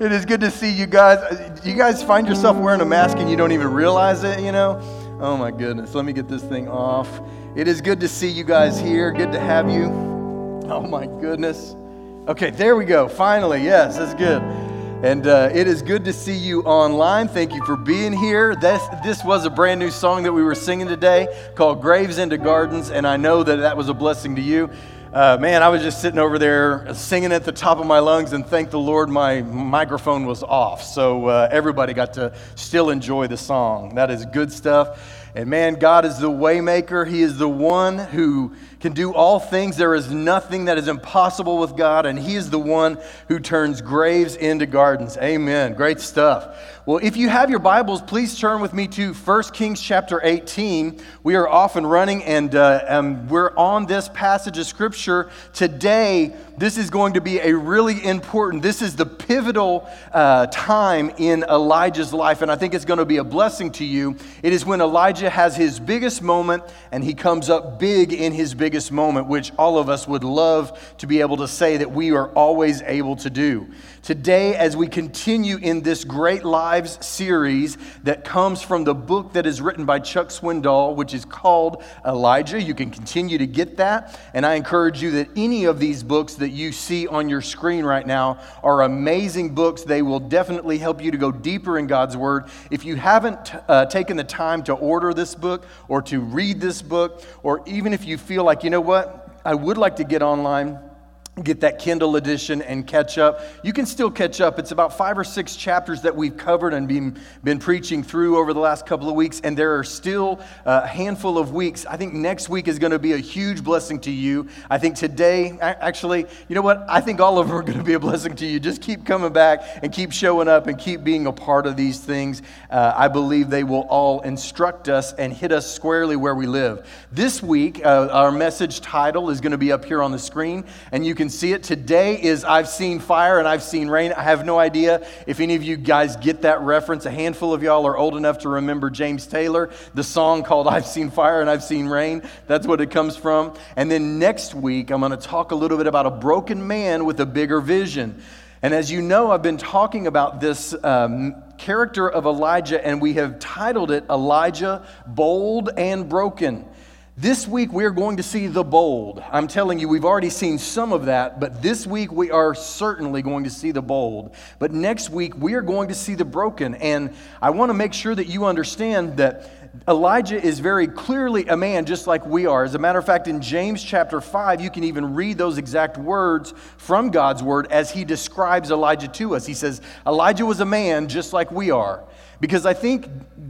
It is good to see you guys. You guys find yourself wearing a mask and you don't even realize it, you know? Oh my goodness. Let me get this thing off. It is good to see you guys here. Good to have you. Oh my goodness. Okay, there we go. Finally, yes, that's good. And uh, it is good to see you online. Thank you for being here. This, this was a brand new song that we were singing today called Graves into Gardens, and I know that that was a blessing to you. Uh, man, I was just sitting over there singing at the top of my lungs, and thank the Lord my microphone was off. So uh, everybody got to still enjoy the song. That is good stuff. And man, God is the waymaker. He is the one who can do all things. There is nothing that is impossible with God, and He is the one who turns graves into gardens. Amen. Great stuff. Well, if you have your Bibles, please turn with me to 1 Kings chapter 18. We are off and running, and uh, um, we're on this passage of Scripture. Today, this is going to be a really important, this is the pivotal uh, time in Elijah's life, and I think it's going to be a blessing to you. It is when Elijah has his biggest moment, and he comes up big in his biggest moment, which all of us would love to be able to say that we are always able to do. Today, as we continue in this Great Lives series that comes from the book that is written by Chuck Swindoll, which is called Elijah, you can continue to get that. And I encourage you that any of these books that you see on your screen right now are amazing books. They will definitely help you to go deeper in God's Word. If you haven't uh, taken the time to order this book or to read this book, or even if you feel like, you know what, I would like to get online get that Kindle edition and catch up. You can still catch up. It's about five or six chapters that we've covered and been, been preaching through over the last couple of weeks, and there are still a handful of weeks. I think next week is going to be a huge blessing to you. I think today, actually, you know what? I think all of them are going to be a blessing to you. Just keep coming back and keep showing up and keep being a part of these things. Uh, I believe they will all instruct us and hit us squarely where we live. This week, uh, our message title is going to be up here on the screen, and you can can see it. Today is I've seen fire and I've seen rain. I have no idea if any of you guys get that reference. A handful of y'all are old enough to remember James Taylor, the song called I've Seen Fire and I've Seen Rain. That's what it comes from. And then next week, I'm going to talk a little bit about a broken man with a bigger vision. And as you know, I've been talking about this um, character of Elijah, and we have titled it Elijah Bold and Broken. This week, we are going to see the bold. I'm telling you, we've already seen some of that, but this week, we are certainly going to see the bold. But next week, we are going to see the broken. And I want to make sure that you understand that Elijah is very clearly a man just like we are. As a matter of fact, in James chapter 5, you can even read those exact words from God's word as he describes Elijah to us. He says, Elijah was a man just like we are. Because I think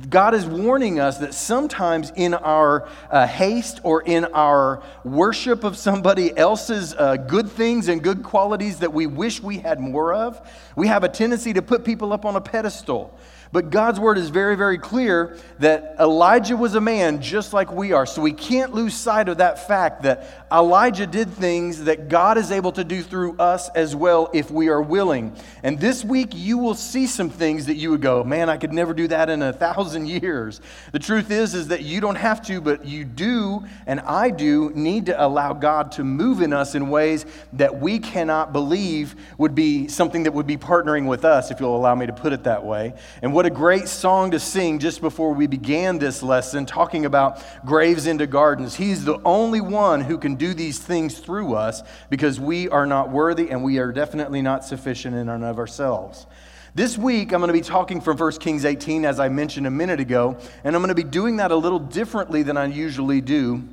God is warning us that sometimes in our uh, haste or in our worship of somebody else's uh, good things and good qualities that we wish we had more of, we have a tendency to put people up on a pedestal. But God's word is very, very clear that Elijah was a man just like we are. So we can't lose sight of that fact that Elijah did things that God is able to do through us as well if we are willing. And this week you will see some things that you would go, man, I could never do that in a thousand years. The truth is, is that you don't have to, but you do, and I do, need to allow God to move in us in ways that we cannot believe would be something that would be partnering with us, if you'll allow me to put it that way. And what what a great song to sing just before we began this lesson, talking about graves into gardens. He's the only one who can do these things through us because we are not worthy and we are definitely not sufficient in and of ourselves. This week, I'm going to be talking from 1 Kings 18, as I mentioned a minute ago, and I'm going to be doing that a little differently than I usually do.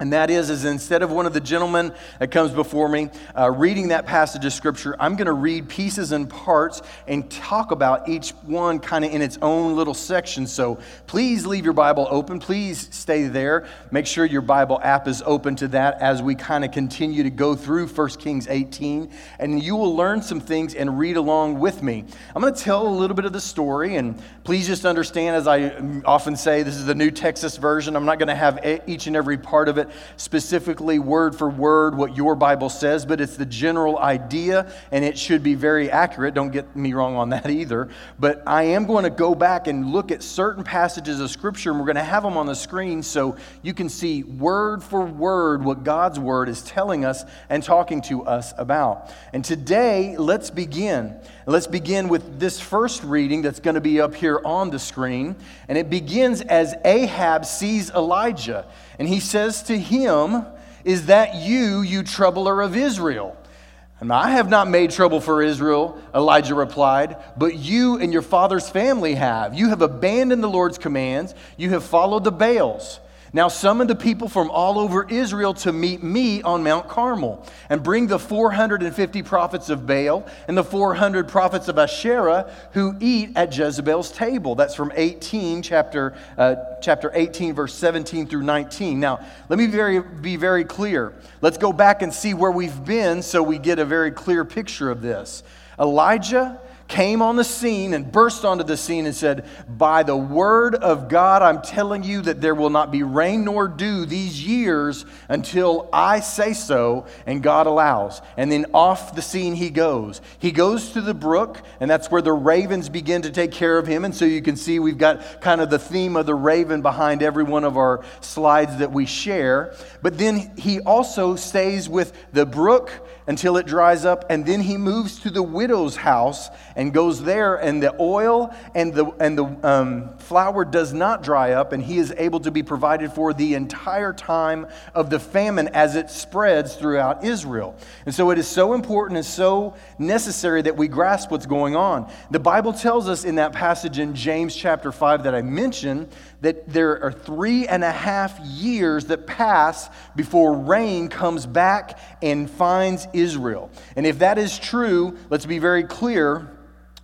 And that is, is instead of one of the gentlemen that comes before me uh, reading that passage of scripture, I'm going to read pieces and parts and talk about each one kind of in its own little section. So please leave your Bible open. Please stay there. Make sure your Bible app is open to that as we kind of continue to go through 1 Kings 18. And you will learn some things and read along with me. I'm going to tell a little bit of the story. And please just understand, as I often say, this is the New Texas version. I'm not going to have each and every part of it specifically word for word what your Bible says, but it's the general idea, and it should be very accurate. Don't get me wrong on that either. But I am going to go back and look at certain passages of Scripture, and we're going to have them on the screen so you can see word for word what God's Word is telling us and talking to us about. And today, let's begin. Let's begin with this first reading that's going to be up here on the screen. And it begins as Ahab sees Elijah. And he says to him, Is that you, you troubler of Israel? And I have not made trouble for Israel, Elijah replied, but you and your father's family have. You have abandoned the Lord's commands, you have followed the Baals. Now summon the people from all over Israel to meet me on Mount Carmel, and bring the 450 prophets of Baal and the 400 prophets of Asherah who eat at Jezebel's table. That's from 18, chapter, uh, chapter 18, verse 17 through 19. Now, let me very, be very clear. Let's go back and see where we've been so we get a very clear picture of this. Elijah came on the scene and burst onto the scene and said, By the word of God, I'm telling you that there will not be rain nor dew these years until I say so and God allows. And then off the scene he goes. He goes to the brook, and that's where the ravens begin to take care of him. And so you can see we've got kind of the theme of the raven behind every one of our slides that we share. But then he also stays with the brook until it dries up, and then he moves to the widow's house and goes there, and the oil and the, and the um, flour does not dry up, and he is able to be provided for the entire time of the famine as it spreads throughout Israel. And so it is so important and so necessary that we grasp what's going on. The Bible tells us in that passage in James chapter 5 that I mentioned that there are three and a half years that pass before rain comes back and finds Israel. And if that is true, let's be very clear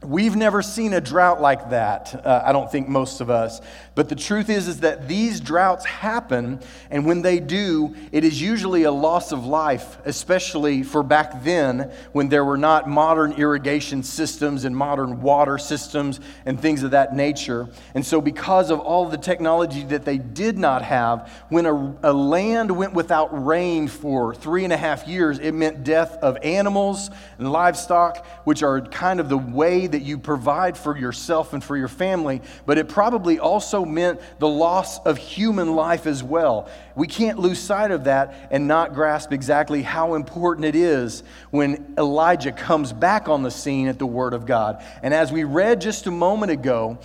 We've never seen a drought like that, uh, I don't think most of us. But the truth is, is that these droughts happen, and when they do, it is usually a loss of life, especially for back then when there were not modern irrigation systems and modern water systems and things of that nature. And so, because of all the technology that they did not have, when a, a land went without rain for three and a half years, it meant death of animals and livestock, which are kind of the way that you provide for yourself and for your family, but it probably also meant the loss of human life as well. We can't lose sight of that and not grasp exactly how important it is when Elijah comes back on the scene at the Word of God. And as we read just a moment ago,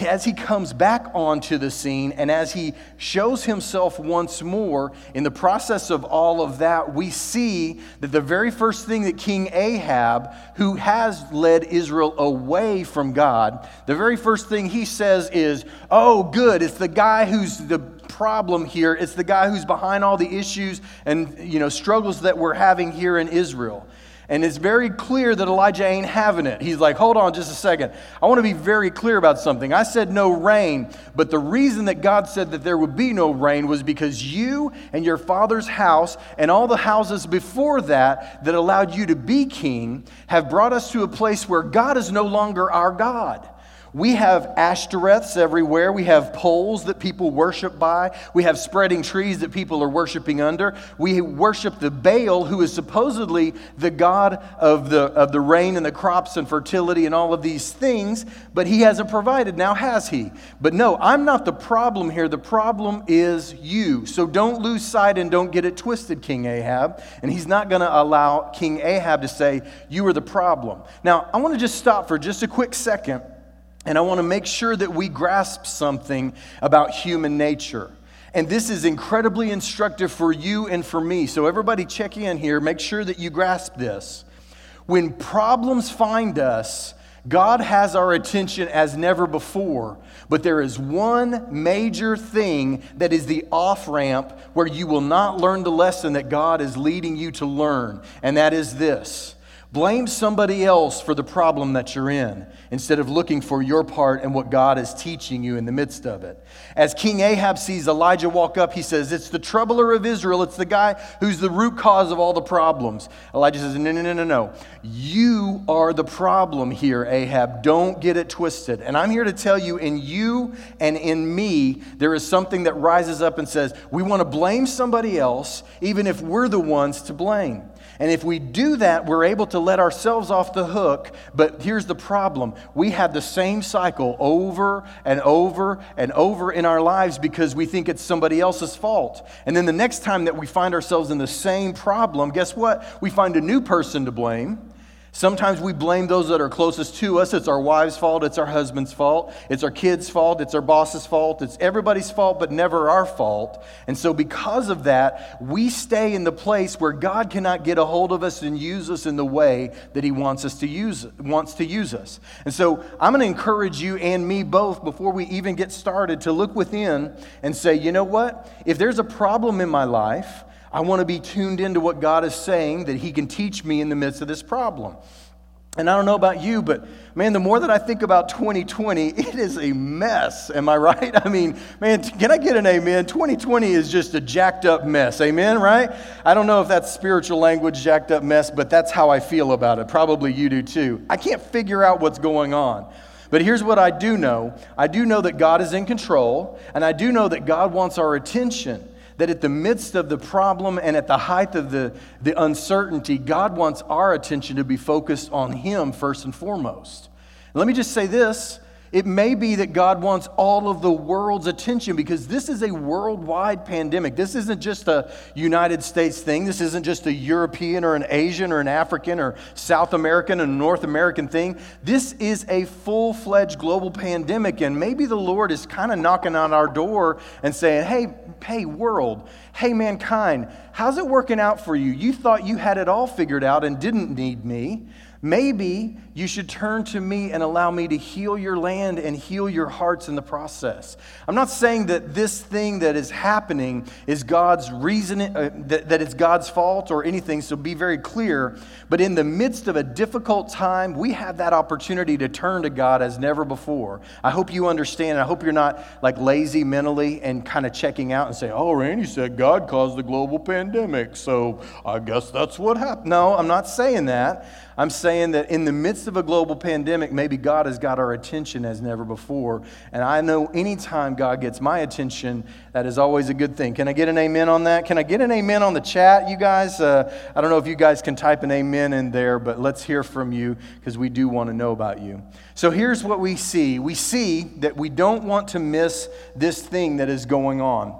as he comes back onto the scene and as he shows himself once more, in the process of all of that, we see that the very first thing that King Ahab, who has led Israel away from God, the very first thing he says is, Oh, good, it's the guy who's the problem here. It's the guy who's behind all the issues and you know struggles that we're having here in Israel. And it's very clear that Elijah ain't having it. He's like, hold on just a second. I want to be very clear about something. I said no rain, but the reason that God said that there would be no rain was because you and your father's house and all the houses before that that allowed you to be king have brought us to a place where God is no longer our God. We have ashtoreths everywhere. We have poles that people worship by. We have spreading trees that people are worshiping under. We worship the Baal, who is supposedly the god of the, of the rain and the crops and fertility and all of these things, but he hasn't provided. Now, has he? But no, I'm not the problem here. The problem is you. So don't lose sight and don't get it twisted, King Ahab. And he's not going to allow King Ahab to say, You are the problem. Now, I want to just stop for just a quick second and I want to make sure that we grasp something about human nature. And this is incredibly instructive for you and for me. So, everybody, check in here. Make sure that you grasp this. When problems find us, God has our attention as never before. But there is one major thing that is the off ramp where you will not learn the lesson that God is leading you to learn. And that is this Blame somebody else for the problem that you're in instead of looking for your part and what God is teaching you in the midst of it. As King Ahab sees Elijah walk up, he says, It's the troubler of Israel. It's the guy who's the root cause of all the problems. Elijah says, No, no, no, no, no. You are the problem here, Ahab. Don't get it twisted. And I'm here to tell you, in you and in me, there is something that rises up and says, We want to blame somebody else, even if we're the ones to blame. And if we do that, we're able to let ourselves off the hook. But here's the problem we have the same cycle over and over and over in our lives because we think it's somebody else's fault. And then the next time that we find ourselves in the same problem, guess what? We find a new person to blame. Sometimes we blame those that are closest to us. It's our wife's fault, it's our husband's fault, it's our kids' fault, it's our boss's fault, it's everybody's fault, but never our fault. And so, because of that, we stay in the place where God cannot get a hold of us and use us in the way that He wants us to use wants to use us. And so, I'm going to encourage you and me both before we even get started to look within and say, you know what? If there's a problem in my life, I want to be tuned into what God is saying that He can teach me in the midst of this problem. And I don't know about you, but man, the more that I think about 2020, it is a mess. Am I right? I mean, man, can I get an amen? 2020 is just a jacked up mess. Amen, right? I don't know if that's spiritual language, jacked up mess, but that's how I feel about it. Probably you do too. I can't figure out what's going on. But here's what I do know I do know that God is in control, and I do know that God wants our attention that at the midst of the problem and at the height of the, the uncertainty, God wants our attention to be focused on Him first and foremost. let me just say this it may be that God wants all of the world's attention because this is a worldwide pandemic. This isn't just a United States thing. This isn't just a European or an Asian or an African or South American or North American thing. This is a full fledged global pandemic. And maybe the Lord is kind of knocking on our door and saying, hey, hey, world, hey, mankind, how's it working out for you? You thought you had it all figured out and didn't need me. Maybe you should turn to me and allow me to heal your land and heal your hearts in the process. I'm not saying that this thing that is happening is God's reason, uh, that, that it's God's fault or anything, so be very clear. But in the midst of a difficult time, we have that opportunity to turn to God as never before. I hope you understand. I hope you're not like lazy mentally and kind of checking out and say, oh, Randy said God caused the global pandemic, so I guess that's what happened. No, I'm not saying that. I'm saying that in the midst of a global pandemic, maybe God has got our attention as never before. And I know anytime God gets my attention, that is always a good thing. Can I get an amen on that? Can I get an amen on the chat, you guys? Uh, I don't know if you guys can type an amen in there, but let's hear from you because we do want to know about you. So here's what we see we see that we don't want to miss this thing that is going on.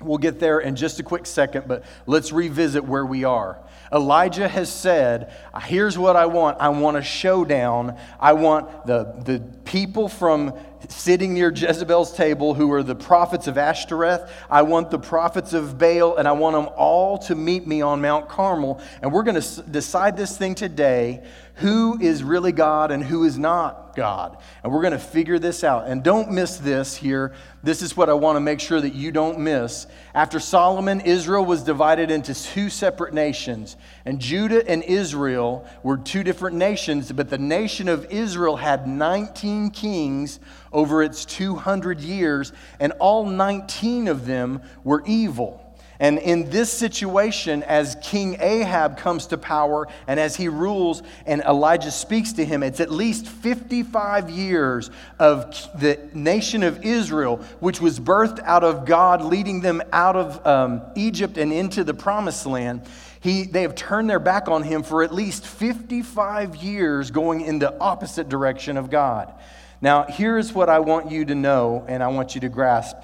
We'll get there in just a quick second, but let's revisit where we are. Elijah has said, Here's what I want. I want a showdown. I want the, the people from sitting near Jezebel's table who are the prophets of Ashtoreth. I want the prophets of Baal, and I want them all to meet me on Mount Carmel. And we're going to decide this thing today who is really God and who is not God. And we're going to figure this out. And don't miss this here. This is what I want to make sure that you don't miss. After Solomon, Israel was divided into two separate nations. And Judah and Israel were two different nations, but the nation of Israel had 19 kings over its 200 years, and all 19 of them were evil. And in this situation, as King Ahab comes to power and as he rules and Elijah speaks to him, it's at least 55 years of the nation of Israel, which was birthed out of God leading them out of um, Egypt and into the promised land. He, they have turned their back on him for at least 55 years, going in the opposite direction of God. Now, here's what I want you to know and I want you to grasp.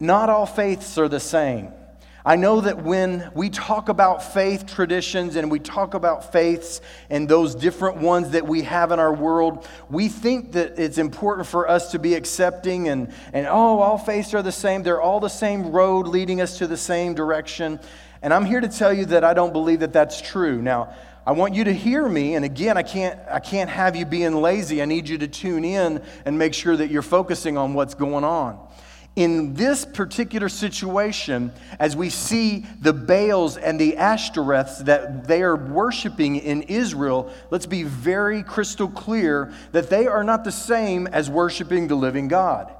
Not all faiths are the same. I know that when we talk about faith traditions and we talk about faiths and those different ones that we have in our world, we think that it's important for us to be accepting and, and oh, all faiths are the same. They're all the same road leading us to the same direction. And I'm here to tell you that I don't believe that that's true. Now, I want you to hear me, and again, I can't, I can't have you being lazy. I need you to tune in and make sure that you're focusing on what's going on. In this particular situation, as we see the Baals and the Ashtoreths that they are worshiping in Israel, let's be very crystal clear that they are not the same as worshiping the living God.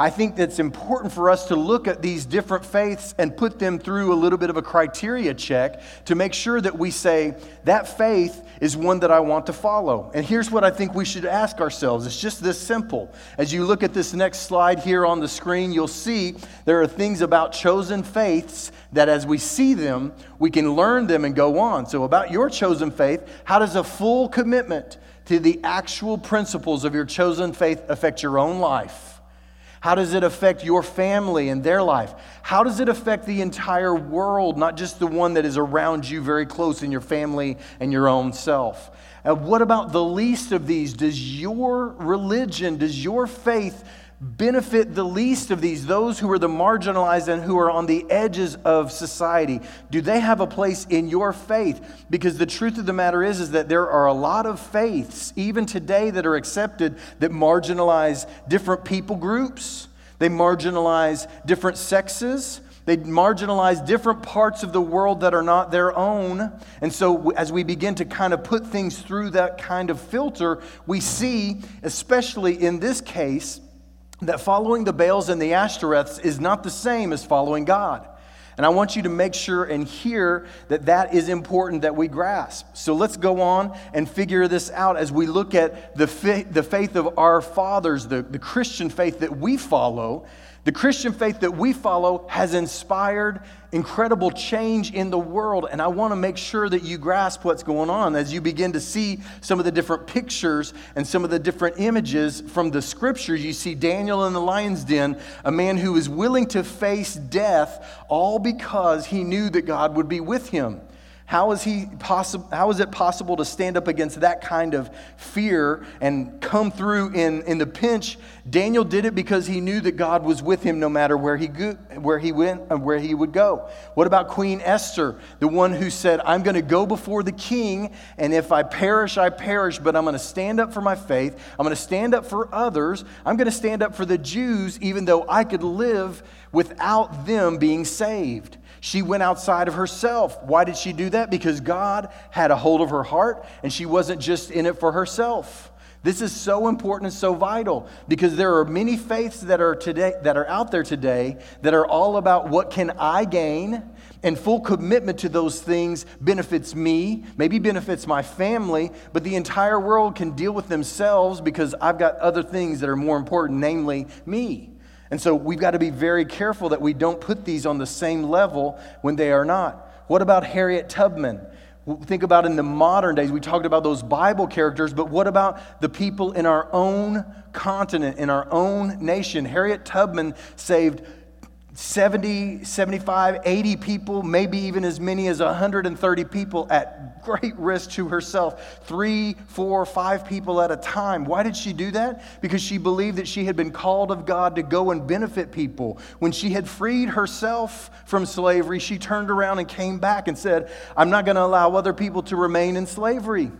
I think that's important for us to look at these different faiths and put them through a little bit of a criteria check to make sure that we say, that faith is one that I want to follow. And here's what I think we should ask ourselves it's just this simple. As you look at this next slide here on the screen, you'll see there are things about chosen faiths that as we see them, we can learn them and go on. So, about your chosen faith, how does a full commitment to the actual principles of your chosen faith affect your own life? How does it affect your family and their life? How does it affect the entire world, not just the one that is around you very close in your family and your own self? And what about the least of these? Does your religion, does your faith benefit the least of these, those who are the marginalized and who are on the edges of society? Do they have a place in your faith? Because the truth of the matter is, is that there are a lot of faiths, even today, that are accepted that marginalize different people groups. They marginalize different sexes. They marginalize different parts of the world that are not their own. And so, as we begin to kind of put things through that kind of filter, we see, especially in this case, that following the Baals and the Ashtoreths is not the same as following God. And I want you to make sure and hear that that is important that we grasp. So let's go on and figure this out as we look at the, the faith of our fathers, the, the Christian faith that we follow. The Christian faith that we follow has inspired incredible change in the world. And I want to make sure that you grasp what's going on as you begin to see some of the different pictures and some of the different images from the scriptures. You see Daniel in the lion's den, a man who was willing to face death all because he knew that God would be with him. How is, he possi- how is it possible to stand up against that kind of fear and come through in, in the pinch? Daniel did it because he knew that God was with him no matter where he, go, where he went and where he would go. What about Queen Esther, the one who said, I'm going to go before the king, and if I perish, I perish, but I'm going to stand up for my faith. I'm going to stand up for others. I'm going to stand up for the Jews, even though I could live without them being saved. She went outside of herself. Why did she do that? Because God had a hold of her heart and she wasn't just in it for herself. This is so important and so vital because there are many faiths that are today that are out there today that are all about what can I gain and full commitment to those things benefits me, maybe benefits my family, but the entire world can deal with themselves because I've got other things that are more important, namely me. And so we've got to be very careful that we don't put these on the same level when they are not. What about Harriet Tubman? Think about in the modern days, we talked about those Bible characters, but what about the people in our own continent, in our own nation? Harriet Tubman saved 70, 75, 80 people, maybe even as many as 130 people at great risk to herself. Three, four, five people at a time. Why did she do that? Because she believed that she had been called of God to go and benefit people. When she had freed herself from slavery, she turned around and came back and said, I'm not going to allow other people to remain in slavery.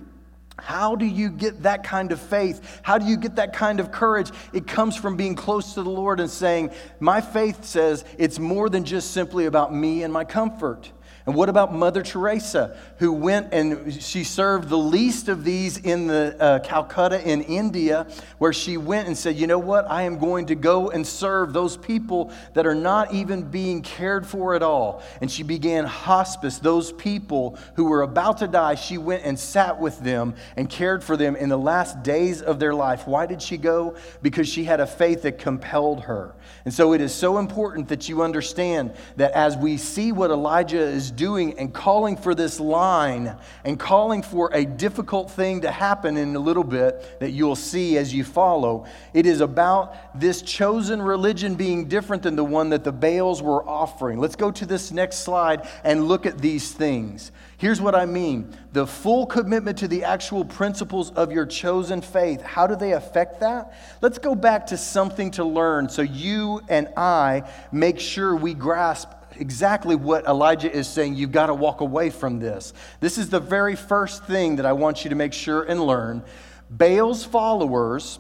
How do you get that kind of faith? How do you get that kind of courage? It comes from being close to the Lord and saying, My faith says it's more than just simply about me and my comfort. And what about Mother Teresa, who went and she served the least of these in the uh, Calcutta in India, where she went and said, "You know what? I am going to go and serve those people that are not even being cared for at all." And she began hospice. Those people who were about to die, she went and sat with them and cared for them in the last days of their life. Why did she go? Because she had a faith that compelled her. And so it is so important that you understand that as we see what Elijah is doing and calling for this line and calling for a difficult thing to happen in a little bit that you'll see as you follow. It is about this chosen religion being different than the one that the Baals were offering. Let's go to this next slide and look at these things. Here's what I mean the full commitment to the actual principles of your chosen faith. How do they affect that? Let's go back to something to learn so you and I make sure we grasp exactly what Elijah is saying. You've got to walk away from this. This is the very first thing that I want you to make sure and learn. Baal's followers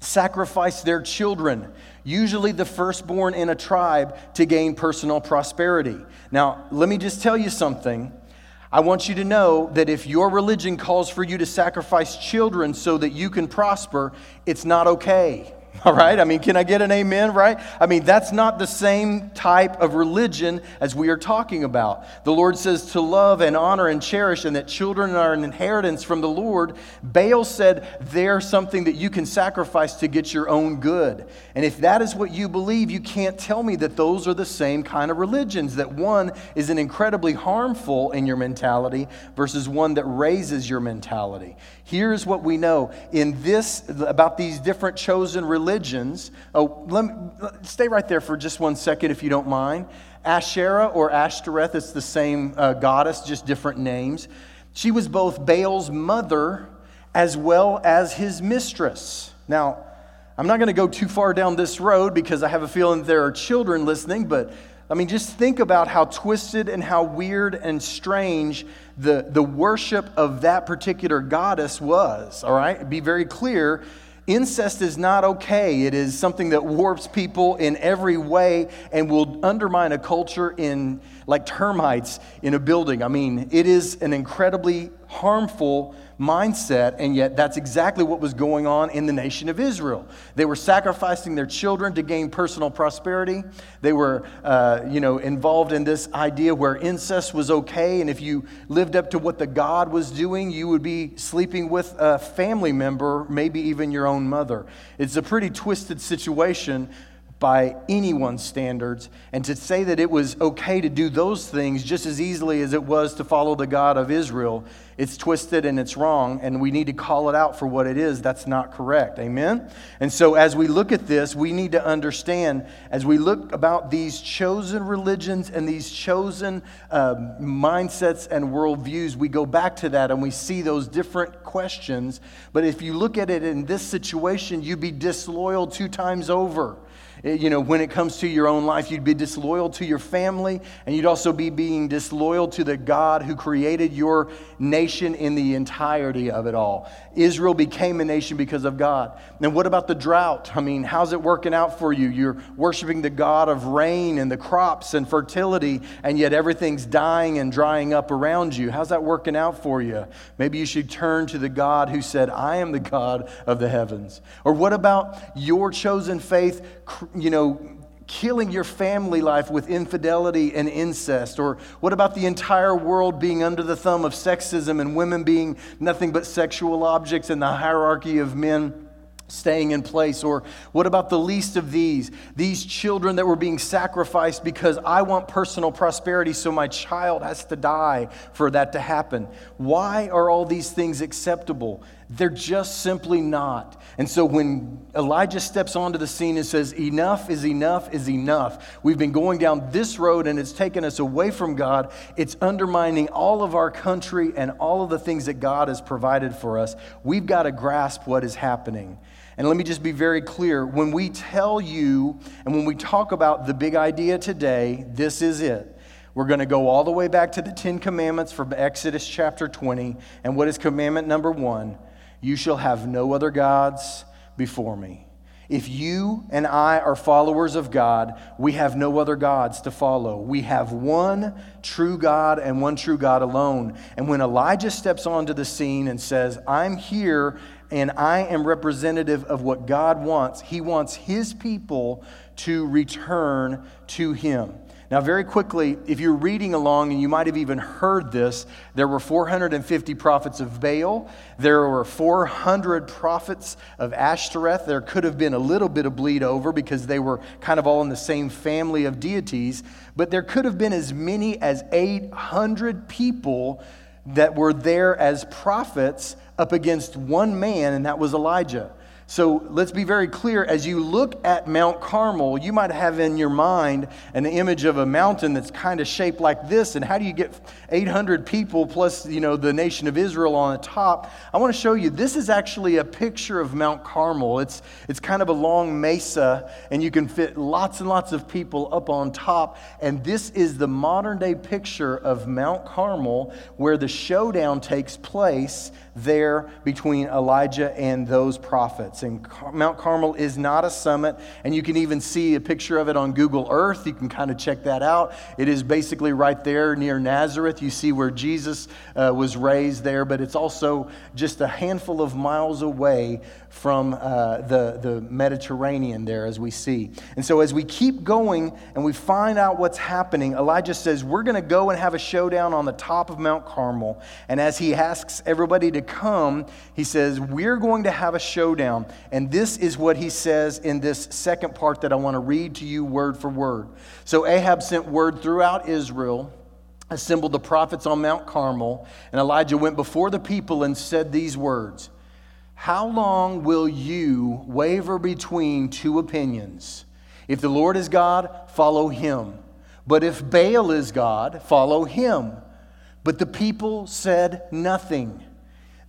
sacrifice their children, usually the firstborn in a tribe, to gain personal prosperity. Now, let me just tell you something. I want you to know that if your religion calls for you to sacrifice children so that you can prosper, it's not okay. All right? I mean, can I get an amen, right? I mean, that's not the same type of religion as we are talking about. The Lord says to love and honor and cherish, and that children are an inheritance from the Lord. Baal said they're something that you can sacrifice to get your own good. And if that is what you believe, you can't tell me that those are the same kind of religions, that one is an incredibly harmful in your mentality versus one that raises your mentality. Here's what we know in this about these different chosen religions. Oh, let me stay right there for just one second, if you don't mind. Asherah or Ashtoreth, it's the same uh, goddess, just different names. She was both Baal's mother as well as his mistress. Now, I'm not going to go too far down this road because I have a feeling there are children listening, but I mean, just think about how twisted and how weird and strange the, the worship of that particular goddess was, all right? Be very clear. Incest is not okay. It is something that warps people in every way and will undermine a culture in like termites in a building. I mean, it is an incredibly harmful mindset, and yet that's exactly what was going on in the nation of Israel. They were sacrificing their children to gain personal prosperity. They were, uh, you know, involved in this idea where incest was okay, and if you lived up to what the God was doing, you would be sleeping with a family member, maybe even your own mother. It's a pretty twisted situation by anyone's standards, and to say that it was okay to do those things just as easily as it was to follow the God of Israel, it's twisted and it's wrong, and we need to call it out for what it is. That's not correct. Amen? And so, as we look at this, we need to understand, as we look about these chosen religions and these chosen uh, mindsets and worldviews, we go back to that and we see those different questions. But if you look at it in this situation, you'd be disloyal two times over. Eh, you know, when it comes to your own life, you'd be disloyal to your family, and you'd also be being disloyal to the God who created your nation in the entirety of it all. Israel became a nation because of God. And what about the drought? I mean, how's it working out for you? You're worshiping the God of rain and the crops and fertility, and yet everything's dying and drying up around you. How's that working out for you? Maybe you should turn to the God who said, I am the God of the heavens. Or what about your chosen faith? you know, killing your family life with infidelity and incest? Or what about the entire world being under the thumb of sexism and women being nothing but sexual objects and the hierarchy of men? staying in place? Or what about the least of these? These children that were being sacrificed because I want personal prosperity, so my child has to die for that to happen. Why are all these things acceptable? They're just simply not. And so when Elijah steps onto the scene and says, Enough is enough is enough, we've been going down this road and it's taken us away from God. It's undermining all of our country and all of the things that God has provided for us. We've got to grasp what is happening. And let me just be very clear when we tell you and when we talk about the big idea today, this is it. We're going to go all the way back to the Ten Commandments from Exodus chapter 20. And what is commandment number one? You shall have no other gods before me. If you and I are followers of God, we have no other gods to follow. We have one true God and one true God alone. And when Elijah steps onto the scene and says, I'm here and I am representative of what God wants, he wants his people to return to him. Now, very quickly, if you're reading along, and you might have even heard this, there were 450 prophets of Baal. There were 400 prophets of Ashtoreth. There could have been a little bit of bleed over because they were kind of all in the same family of deities. But there could have been as many as 800 people that were there as prophets up against one man, and that was Elijah. So let's be very clear. As you look at Mount Carmel, you might have in your mind an image of a mountain that's kind of shaped like this. And how do you get 800 people plus, you know, the nation of Israel on the top? I want to show you this is actually a picture of Mount Carmel. It's, it's kind of a long mesa, and you can fit lots and lots of people up on top. And this is the modern day picture of Mount Carmel where the showdown takes place there between Elijah and those prophets. And Mount Carmel is not a summit, and you can even see a picture of it on Google Earth. You can kind of check that out. It is basically right there near Nazareth. You see where Jesus uh, was raised there, but it's also just a handful of miles away from uh, the, the Mediterranean there, as we see. And so, as we keep going and we find out what's happening, Elijah says, We're going to go and have a showdown on the top of Mount Carmel. And as he asks everybody to come, he says, We're going to have a showdown. And this is what he says in this second part that I want to read to you word for word. So, Ahab sent word throughout Israel assembled the prophets on Mount Carmel, and Elijah went before the people and said these words how long will you waver between two opinions? If the Lord is God, follow him. But if Baal is God, follow him. But the people said nothing.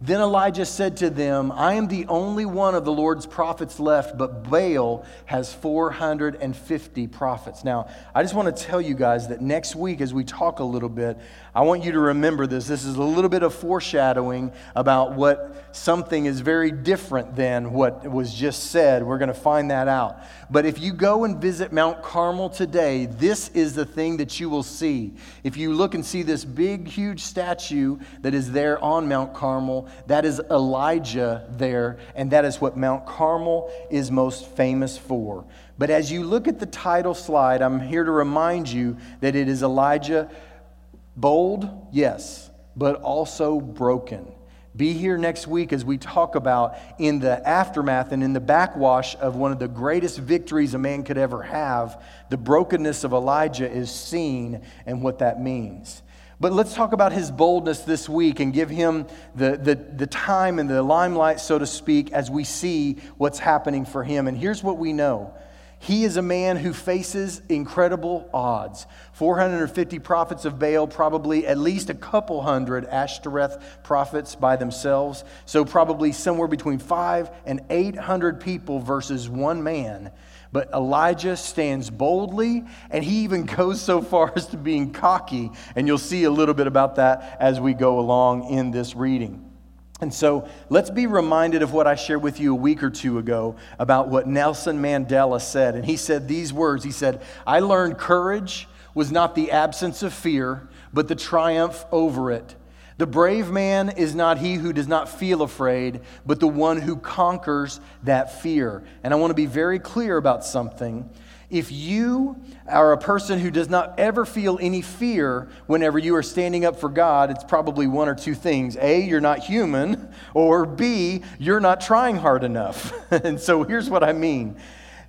Then Elijah said to them, I am the only one of the Lord's prophets left, but Baal has 450 prophets. Now, I just want to tell you guys that next week, as we talk a little bit, I want you to remember this. This is a little bit of foreshadowing about what something is very different than what was just said. We're going to find that out. But if you go and visit Mount Carmel today, this is the thing that you will see. If you look and see this big, huge statue that is there on Mount Carmel, that is Elijah there, and that is what Mount Carmel is most famous for. But as you look at the title slide, I'm here to remind you that it is Elijah Bold, yes, but also broken. Be here next week as we talk about in the aftermath and in the backwash of one of the greatest victories a man could ever have. The brokenness of Elijah is seen and what that means. But let's talk about his boldness this week and give him the, the, the time and the limelight, so to speak, as we see what's happening for him. And here's what we know he is a man who faces incredible odds. 450 prophets of Baal, probably at least a couple hundred Ashtoreth prophets by themselves. So, probably somewhere between five and 800 people versus one man. But Elijah stands boldly, and he even goes so far as to being cocky. And you'll see a little bit about that as we go along in this reading. And so let's be reminded of what I shared with you a week or two ago about what Nelson Mandela said. And he said these words He said, I learned courage was not the absence of fear, but the triumph over it. The brave man is not he who does not feel afraid, but the one who conquers that fear. And I want to be very clear about something. If you are a person who does not ever feel any fear whenever you are standing up for God, it's probably one or two things. A, you're not human, or B, you're not trying hard enough. and so here's what I mean.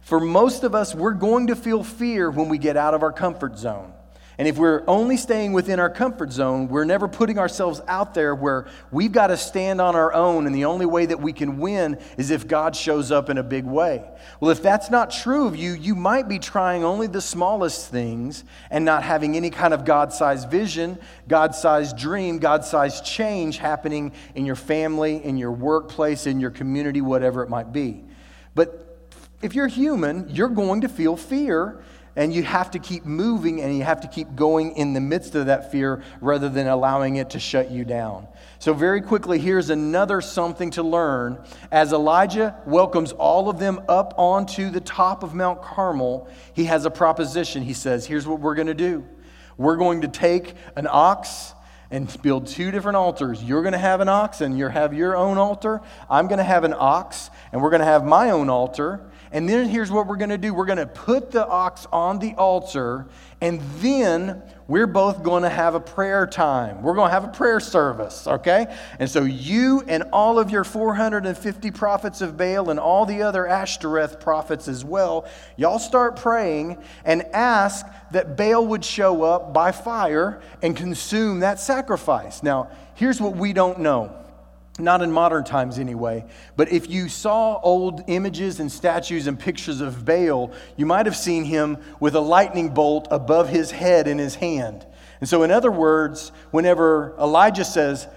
For most of us, we're going to feel fear when we get out of our comfort zone. And if we're only staying within our comfort zone, we're never putting ourselves out there where we've got to stand on our own, and the only way that we can win is if God shows up in a big way. Well, if that's not true of you, you might be trying only the smallest things and not having any kind of God sized vision, God sized dream, God sized change happening in your family, in your workplace, in your community, whatever it might be. But if you're human, you're going to feel fear and you have to keep moving and you have to keep going in the midst of that fear rather than allowing it to shut you down. So, very quickly, here's another something to learn. As Elijah welcomes all of them up onto the top of Mount Carmel, he has a proposition. He says, Here's what we're going to do we're going to take an ox and build two different altars. You're going to have an ox and you have your own altar. I'm going to have an ox and we're going to have my own altar. And then here's what we're going to do we're going to put the ox on the altar, and then we're both going to have a prayer time. We're going to have a prayer service, okay? And so you and all of your 450 prophets of Baal and all the other Ashtoreth prophets as well, y'all start praying and ask that Baal would show up by fire and consume that sacrifice. Now, here's what we don't know not in modern times anyway, but if you saw old images and statues and pictures of Baal, you might have seen him with a lightning bolt above his head in his hand. And so, in other words, whenever Elijah says,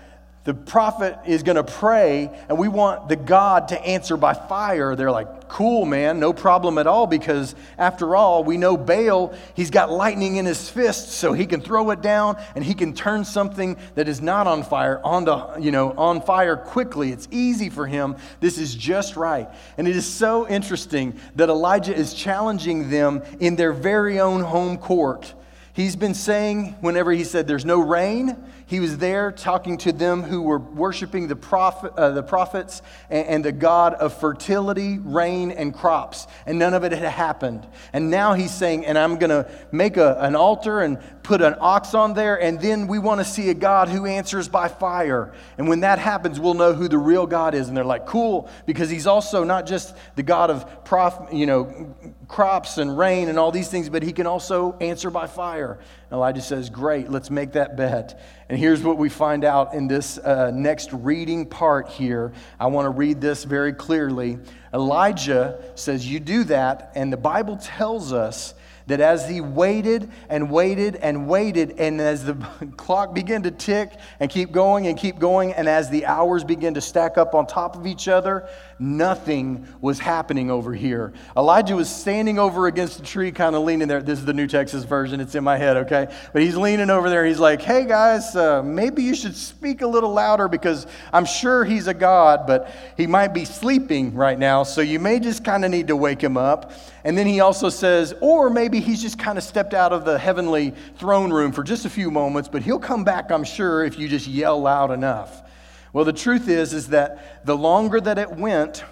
the prophet is going to pray and we want the God to answer by fire. They're like, cool, man, no problem at all, because after all, we know Baal, he's got lightning in his fist, so he can throw it down and he can turn something that is not on fire onto, you know, on fire quickly. It's easy for him. This is just right. And it is so interesting that Elijah is challenging them in their very own home court. He's been saying, whenever he said there's no rain, he was there talking to them who were worshiping the, prophet, uh, the prophets and, and the God of fertility, rain, and crops. And none of it had happened. And now he's saying, and I'm going to make a, an altar and put an ox on there. And then we want to see a God who answers by fire. And when that happens, we'll know who the real God is. And they're like, cool, because he's also not just the God of prof, you know, crops and rain and all these things, but he can also answer by fire. Elijah says, Great, let's make that bet. And here's what we find out in this uh, next reading part here. I want to read this very clearly. Elijah says, You do that, and the Bible tells us that as he waited and waited and waited, and as the clock began to tick and keep going and keep going, and as the hours began to stack up on top of each other, nothing was happening over here. Elijah was standing over against a tree, kind of leaning there. This is the New Texas version, it's in my head, okay? But he's leaning over there. He's like, hey guys, uh, maybe you should speak a little louder because I'm sure he's a God, but he might be sleeping right now, so you may just kind of need to wake him up. And then he also says, or maybe he's just kind of stepped out of the heavenly throne room for just a few moments, but he'll come back, I'm sure, if you just yell loud enough. Well, the truth is, is that the longer that it went,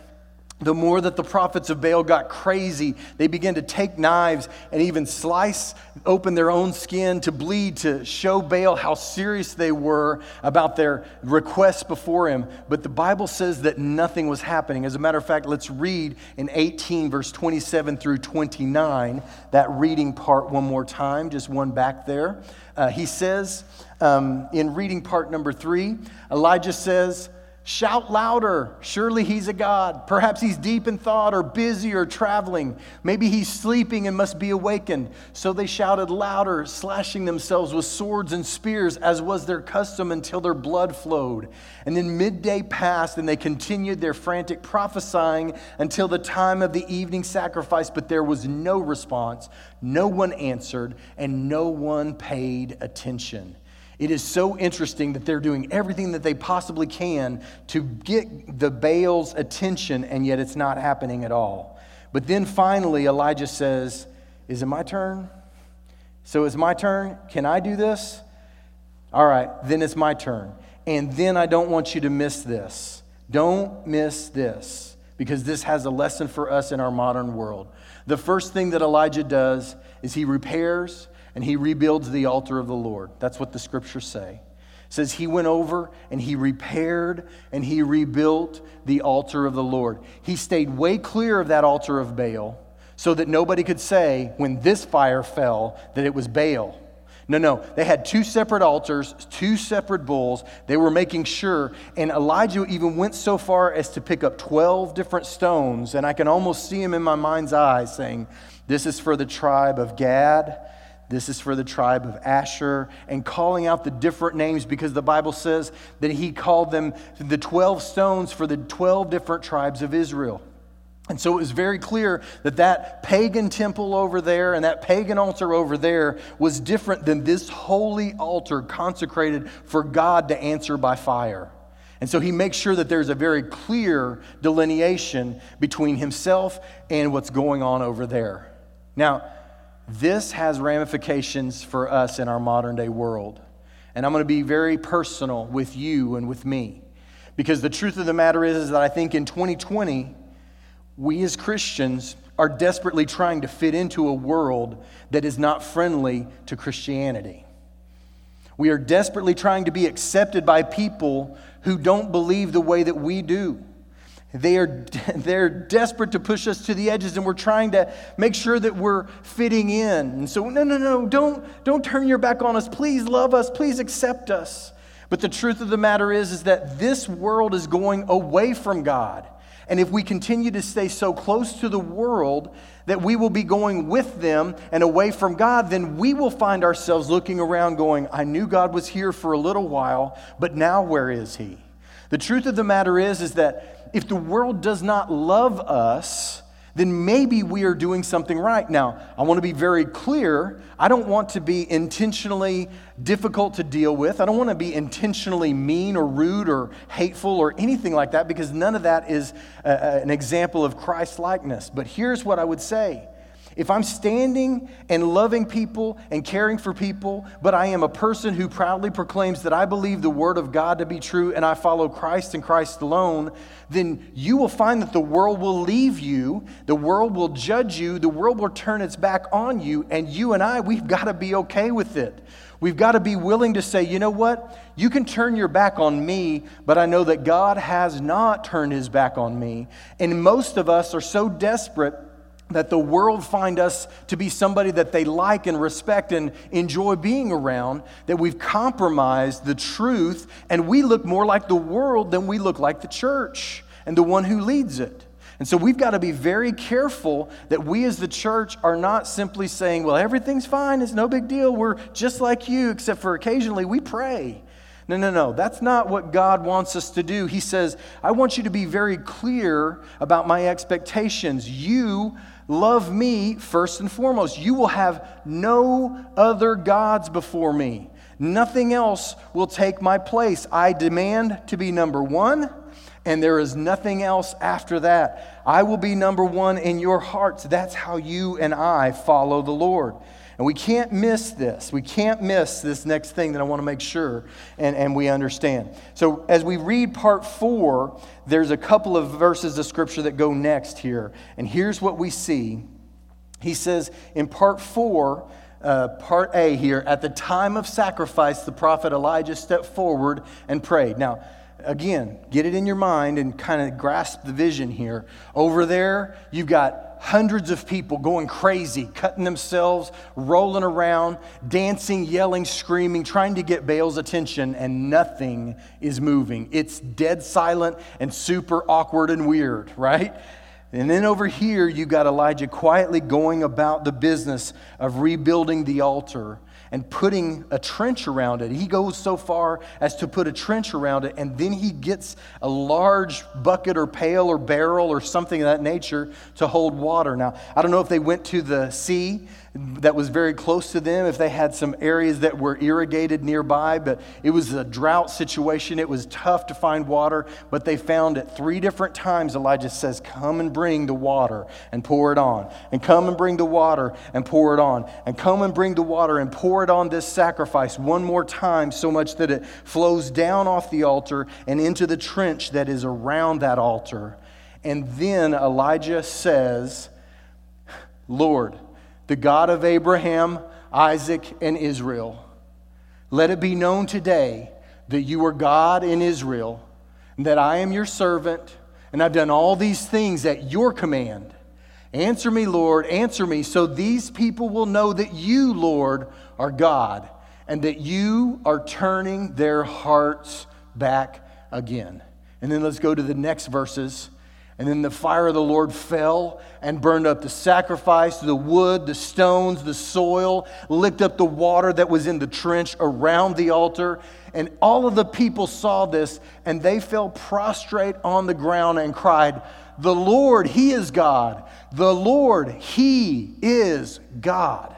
the more that the prophets of Baal got crazy, they began to take knives and even slice open their own skin to bleed to show Baal how serious they were about their requests before him. But the Bible says that nothing was happening. As a matter of fact, let's read in 18, verse 27 through 29, that reading part one more time, just one back there. Uh, he says um, in reading part number three, Elijah says, Shout louder. Surely he's a God. Perhaps he's deep in thought or busy or traveling. Maybe he's sleeping and must be awakened. So they shouted louder, slashing themselves with swords and spears, as was their custom until their blood flowed. And then midday passed, and they continued their frantic prophesying until the time of the evening sacrifice. But there was no response, no one answered, and no one paid attention. It is so interesting that they're doing everything that they possibly can to get the Baal's attention, and yet it's not happening at all. But then finally, Elijah says, Is it my turn? So it's my turn? Can I do this? All right, then it's my turn. And then I don't want you to miss this. Don't miss this, because this has a lesson for us in our modern world. The first thing that Elijah does is he repairs and he rebuilds the altar of the Lord. That's what the scriptures say. It says he went over and he repaired and he rebuilt the altar of the Lord. He stayed way clear of that altar of Baal so that nobody could say when this fire fell that it was Baal. No, no. They had two separate altars, two separate bulls. They were making sure. And Elijah even went so far as to pick up 12 different stones. And I can almost see him in my mind's eye saying, This is for the tribe of Gad. This is for the tribe of Asher, and calling out the different names because the Bible says that he called them the 12 stones for the 12 different tribes of Israel. And so it was very clear that that pagan temple over there and that pagan altar over there was different than this holy altar consecrated for God to answer by fire. And so he makes sure that there's a very clear delineation between himself and what's going on over there. Now, this has ramifications for us in our modern day world. And I'm going to be very personal with you and with me. Because the truth of the matter is, is that I think in 2020, we as Christians are desperately trying to fit into a world that is not friendly to Christianity. We are desperately trying to be accepted by people who don't believe the way that we do. They are they're desperate to push us to the edges, and we're trying to make sure that we're fitting in. And so, no, no, no, don't, don't turn your back on us. Please love us. Please accept us. But the truth of the matter is, is that this world is going away from God. And if we continue to stay so close to the world that we will be going with them and away from God, then we will find ourselves looking around going, I knew God was here for a little while, but now where is He? The truth of the matter is, is that if the world does not love us, then maybe we are doing something right. Now, I want to be very clear. I don't want to be intentionally difficult to deal with. I don't want to be intentionally mean or rude or hateful or anything like that because none of that is a, a, an example of Christ likeness. But here's what I would say if I'm standing and loving people and caring for people, but I am a person who proudly proclaims that I believe the Word of God to be true and I follow Christ and Christ alone, then you will find that the world will leave you, the world will judge you, the world will turn its back on you, and you and I, we've got to be okay with it. We've got to be willing to say, you know what? You can turn your back on me, but I know that God has not turned his back on me. And most of us are so desperate that the world find us to be somebody that they like and respect and enjoy being around, that we've compromised the truth and we look more like the world than we look like the church and the one who leads it. And so we've got to be very careful that we as the church are not simply saying, well, everything's fine, it's no big deal, we're just like you, except for occasionally we pray. No, no, no. That's not what God wants us to do. He says, I want you to be very clear about my expectations. You love me first and foremost. You will have no other gods before me. Nothing else will take my place. I demand to be number one, and there is nothing else after that. I will be number one in your hearts. That's how you and I follow the Lord. And we can't miss this. We can't miss this next thing that I want to make sure and, and we understand. So, as we read part four, there's a couple of verses of scripture that go next here. And here's what we see. He says in part four, uh, part A here, at the time of sacrifice, the prophet Elijah stepped forward and prayed. Now, again, get it in your mind and kind of grasp the vision here. Over there, you've got hundreds of people going crazy, cutting themselves, rolling around, dancing, yelling, screaming, trying to get Baal's attention, and nothing is moving. It's dead silent and super awkward and weird, right? And then over here, you got Elijah quietly going about the business of rebuilding the altar and putting a trench around it. He goes so far as to put a trench around it, and then he gets a large bucket or pail or barrel or something of that nature to hold water. Now, I don't know if they went to the sea that was very close to them, if they had some areas that were irrigated nearby, but it was a drought situation. It was tough to find water, but they found it three different times. Elijah says, Come and bring the water and pour it on, and come and bring the water and pour it on, and come and bring the water and pour it on this sacrifice one more time, so much that it flows down off the altar and into the trench that is around that altar. And then Elijah says, Lord, the God of Abraham, Isaac, and Israel. Let it be known today that you are God in Israel, and that I am your servant, and I've done all these things at your command. Answer me, Lord, answer me, so these people will know that you, Lord, are God, and that you are turning their hearts back again. And then let's go to the next verses and then the fire of the Lord fell and burned up the sacrifice, the wood, the stones, the soil, licked up the water that was in the trench around the altar. And all of the people saw this, and they fell prostrate on the ground and cried, The Lord, He is God. The Lord, He is God.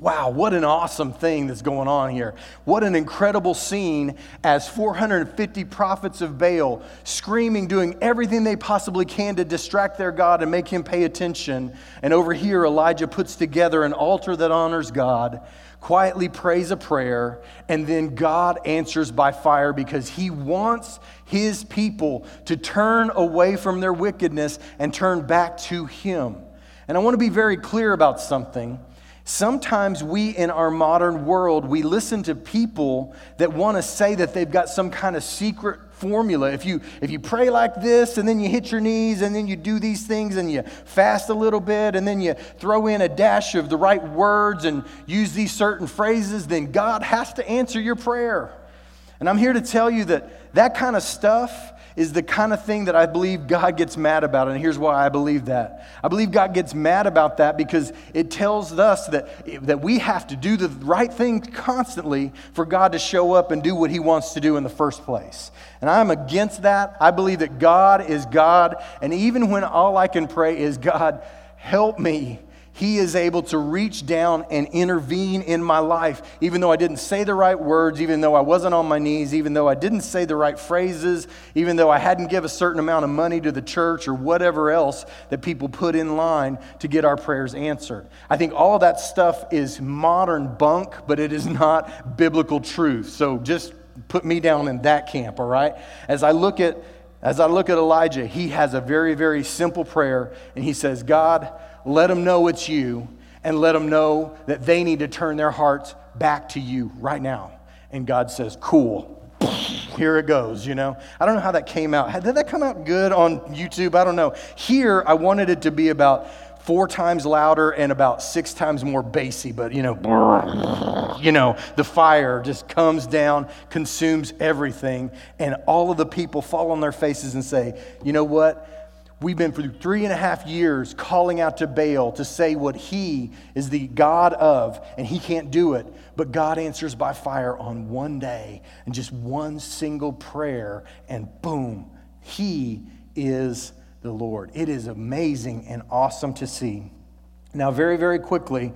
Wow, what an awesome thing that's going on here. What an incredible scene as 450 prophets of Baal screaming, doing everything they possibly can to distract their God and make him pay attention. And over here, Elijah puts together an altar that honors God, quietly prays a prayer, and then God answers by fire because he wants his people to turn away from their wickedness and turn back to him. And I want to be very clear about something. Sometimes we in our modern world, we listen to people that want to say that they've got some kind of secret formula. If you, if you pray like this and then you hit your knees and then you do these things and you fast a little bit and then you throw in a dash of the right words and use these certain phrases, then God has to answer your prayer. And I'm here to tell you that that kind of stuff is the kind of thing that I believe God gets mad about. And here's why I believe that. I believe God gets mad about that because it tells us that, that we have to do the right thing constantly for God to show up and do what He wants to do in the first place. And I'm against that. I believe that God is God. And even when all I can pray is, God, help me he is able to reach down and intervene in my life, even though I didn't say the right words, even though I wasn't on my knees, even though I didn't say the right phrases, even though I hadn't give a certain amount of money to the church or whatever else that people put in line to get our prayers answered. I think all that stuff is modern bunk, but it is not biblical truth. So just put me down in that camp, all right? As I look at as I look at Elijah, he has a very very simple prayer and he says, "God, let them know it's you, and let them know that they need to turn their hearts back to you right now. And God says, Cool. Here it goes, you know. I don't know how that came out. Did that come out good on YouTube? I don't know. Here, I wanted it to be about four times louder and about six times more bassy, but you know, you know, the fire just comes down, consumes everything, and all of the people fall on their faces and say, you know what? We've been through three and a half years calling out to Baal to say what he is the God of, and he can't do it. But God answers by fire on one day and just one single prayer, and boom, he is the Lord. It is amazing and awesome to see. Now, very, very quickly,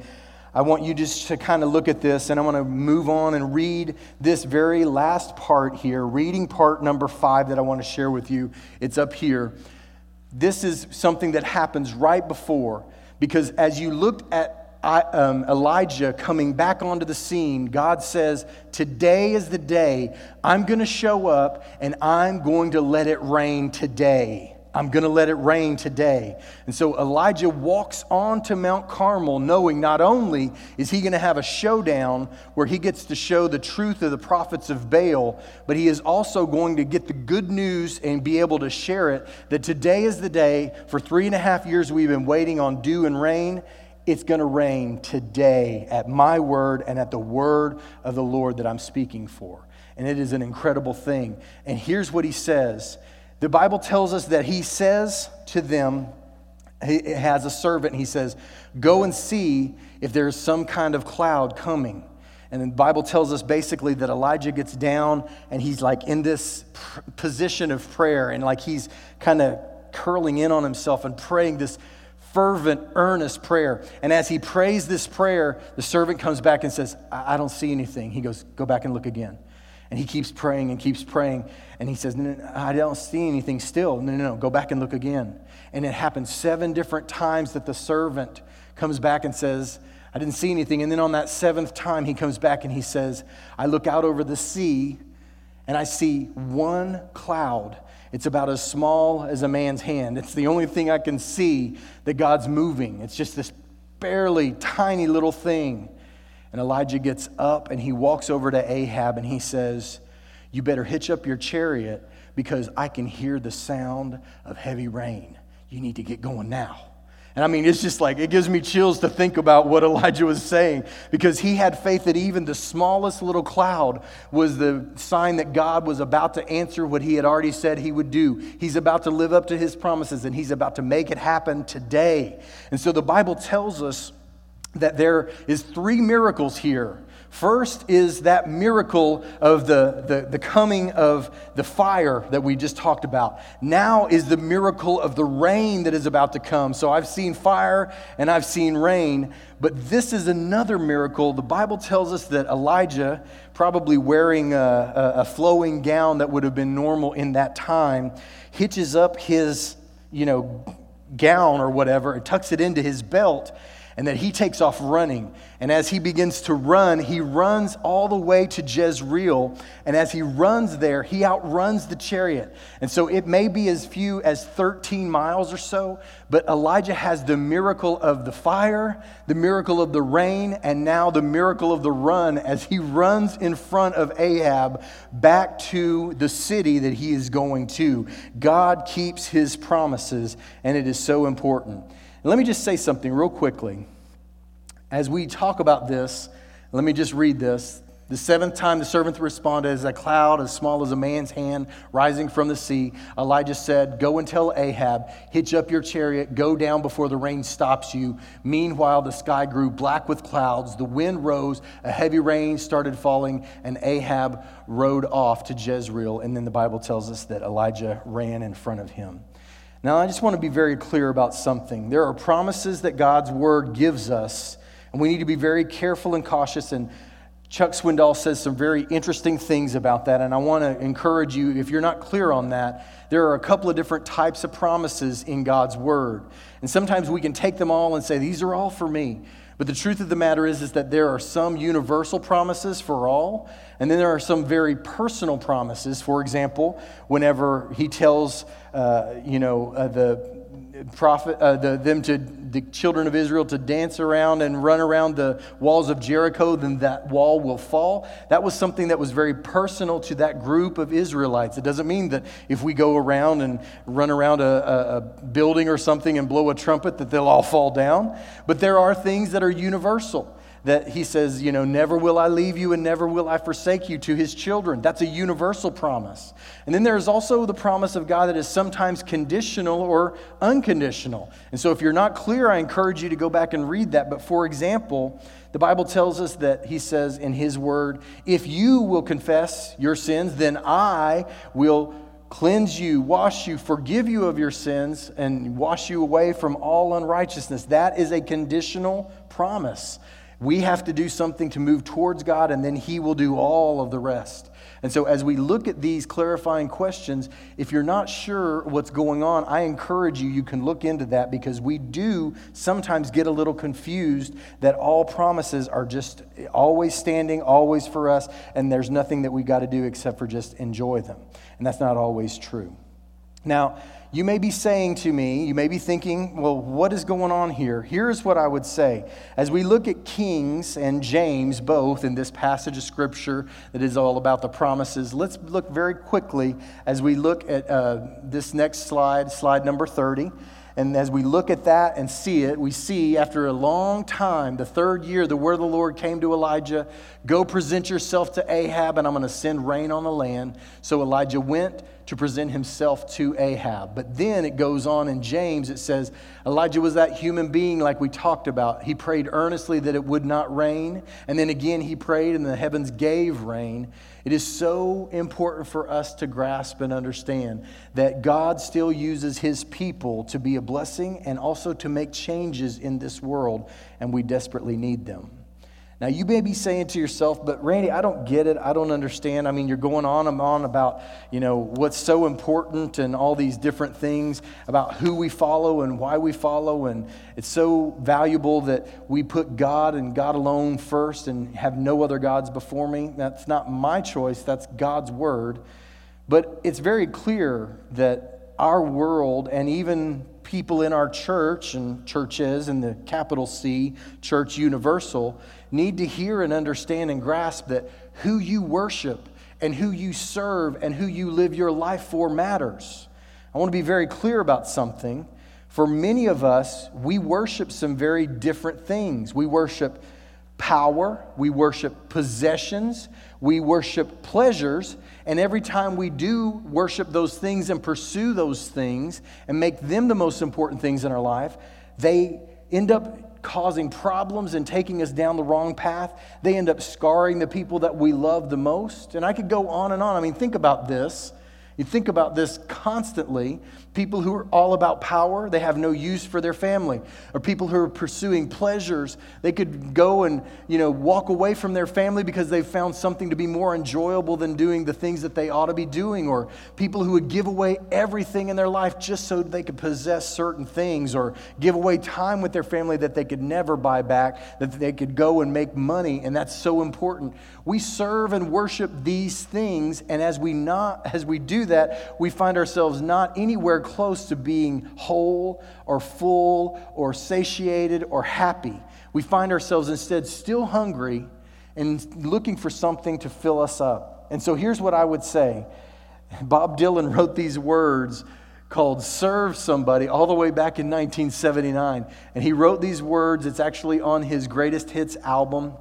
I want you just to kind of look at this, and I want to move on and read this very last part here, reading part number five that I want to share with you. It's up here this is something that happens right before. Because as you looked at um, Elijah coming back onto the scene, God says, Today is the day I'm going to show up and I'm going to let it rain today. I'm going to let it rain today. And so Elijah walks on to Mount Carmel knowing not only is he going to have a showdown where he gets to show the truth of the prophets of Baal, but he is also going to get the good news and be able to share it that today is the day. For three and a half years, we've been waiting on dew and rain. It's going to rain today at my word and at the word of the Lord that I'm speaking for. And it is an incredible thing. And here's what he says the Bible tells us that he says to them, he has a servant, he says, Go and see if there's some kind of cloud coming. And the Bible tells us basically that Elijah gets down and he's like in this pr- position of prayer and like he's kind of curling in on himself and praying this fervent, earnest prayer. And as he prays this prayer, the servant comes back and says, I, I don't see anything. He goes, Go back and look again. And he keeps praying and keeps praying. And he says, no, no, I don't see anything still. No, no, no, go back and look again. And it happens seven different times that the servant comes back and says, I didn't see anything. And then on that seventh time, he comes back and he says, I look out over the sea and I see one cloud. It's about as small as a man's hand. It's the only thing I can see that God's moving. It's just this barely tiny little thing. And Elijah gets up and he walks over to Ahab and he says, You better hitch up your chariot because I can hear the sound of heavy rain. You need to get going now. And I mean, it's just like, it gives me chills to think about what Elijah was saying because he had faith that even the smallest little cloud was the sign that God was about to answer what he had already said he would do. He's about to live up to his promises and he's about to make it happen today. And so the Bible tells us that there is three miracles here. First is that miracle of the, the, the, coming of the fire that we just talked about. Now is the miracle of the rain that is about to come. So I've seen fire and I've seen rain, but this is another miracle. The Bible tells us that Elijah, probably wearing a, a flowing gown that would have been normal in that time, hitches up his, you know, gown or whatever and tucks it into his belt and that he takes off running. And as he begins to run, he runs all the way to Jezreel. And as he runs there, he outruns the chariot. And so it may be as few as 13 miles or so, but Elijah has the miracle of the fire, the miracle of the rain, and now the miracle of the run as he runs in front of Ahab back to the city that he is going to. God keeps his promises, and it is so important. Let me just say something real quickly. As we talk about this, let me just read this. The seventh time the servant responded, As a cloud as small as a man's hand rising from the sea. Elijah said, Go and tell Ahab, hitch up your chariot, go down before the rain stops you. Meanwhile, the sky grew black with clouds, the wind rose, a heavy rain started falling, and Ahab rode off to Jezreel. And then the Bible tells us that Elijah ran in front of him. Now, I just want to be very clear about something. There are promises that God's word gives us, and we need to be very careful and cautious and Chuck Swindoll says some very interesting things about that, and I want to encourage you, if you're not clear on that, there are a couple of different types of promises in God's Word. And sometimes we can take them all and say, These are all for me. But the truth of the matter is, is that there are some universal promises for all, and then there are some very personal promises. For example, whenever he tells, uh, you know, uh, the prophet, uh, the, them to the children of Israel to dance around and run around the walls of Jericho, then that wall will fall. That was something that was very personal to that group of Israelites. It doesn't mean that if we go around and run around a, a, a building or something and blow a trumpet that they'll all fall down. But there are things that are universal that he says, you know, never will I leave you and never will I forsake you to his children. That's a universal promise. And then there's also the promise of God that is sometimes conditional or unconditional. And so if you're not clear, I encourage you to go back and read that. But for example, the Bible tells us that he says in his word, if you will confess your sins, then I will cleanse you, wash you, forgive you of your sins, and wash you away from all unrighteousness. That is a conditional promise. We have to do something to move towards God, and then He will do all of the rest. And so, as we look at these clarifying questions, if you're not sure what's going on, I encourage you, you can look into that because we do sometimes get a little confused that all promises are just always standing, always for us, and there's nothing that we got to do except for just enjoy them. And that's not always true. Now, you may be saying to me, you may be thinking, well, what is going on here? Here's what I would say. As we look at Kings and James, both in this passage of Scripture that is all about the promises, let's look very quickly as we look at uh, this next slide, slide number 30. And as we look at that and see it, we see after a long time, the third year, the word of the Lord came to Elijah Go present yourself to Ahab, and I'm going to send rain on the land. So Elijah went to present himself to Ahab. But then it goes on in James, it says, Elijah was that human being like we talked about. He prayed earnestly that it would not rain. And then again, he prayed, and the heavens gave rain. It is so important for us to grasp and understand that God still uses his people to be a blessing and also to make changes in this world, and we desperately need them. Now, you may be saying to yourself, but Randy, I don't get it. I don't understand. I mean, you're going on and on about, you know, what's so important and all these different things about who we follow and why we follow. And it's so valuable that we put God and God alone first and have no other gods before me. That's not my choice, that's God's word. But it's very clear that our world and even people in our church and churches in the capital C, Church Universal, need to hear and understand and grasp that who you worship and who you serve and who you live your life for matters. I want to be very clear about something. For many of us, we worship some very different things. We worship power, we worship possessions, we worship pleasures, and every time we do worship those things and pursue those things and make them the most important things in our life, they end up causing problems and taking us down the wrong path. They end up scarring the people that we love the most. And I could go on and on. I mean, think about this. You think about this constantly. People who are all about power, they have no use for their family. Or people who are pursuing pleasures, they could go and, you know, walk away from their family because they've found something to be more enjoyable than doing the things that they ought to be doing. Or people who would give away everything in their life just so they could possess certain things or give away time with their family that they could never buy back, that they could go and make money. And that's so important. We serve and worship these things, and as we not as we do that, we find ourselves not anywhere close to being whole or full or satiated or happy. We find ourselves instead still hungry and looking for something to fill us up. And so here's what I would say Bob Dylan wrote these words called Serve Somebody all the way back in 1979. And he wrote these words, it's actually on his greatest hits album.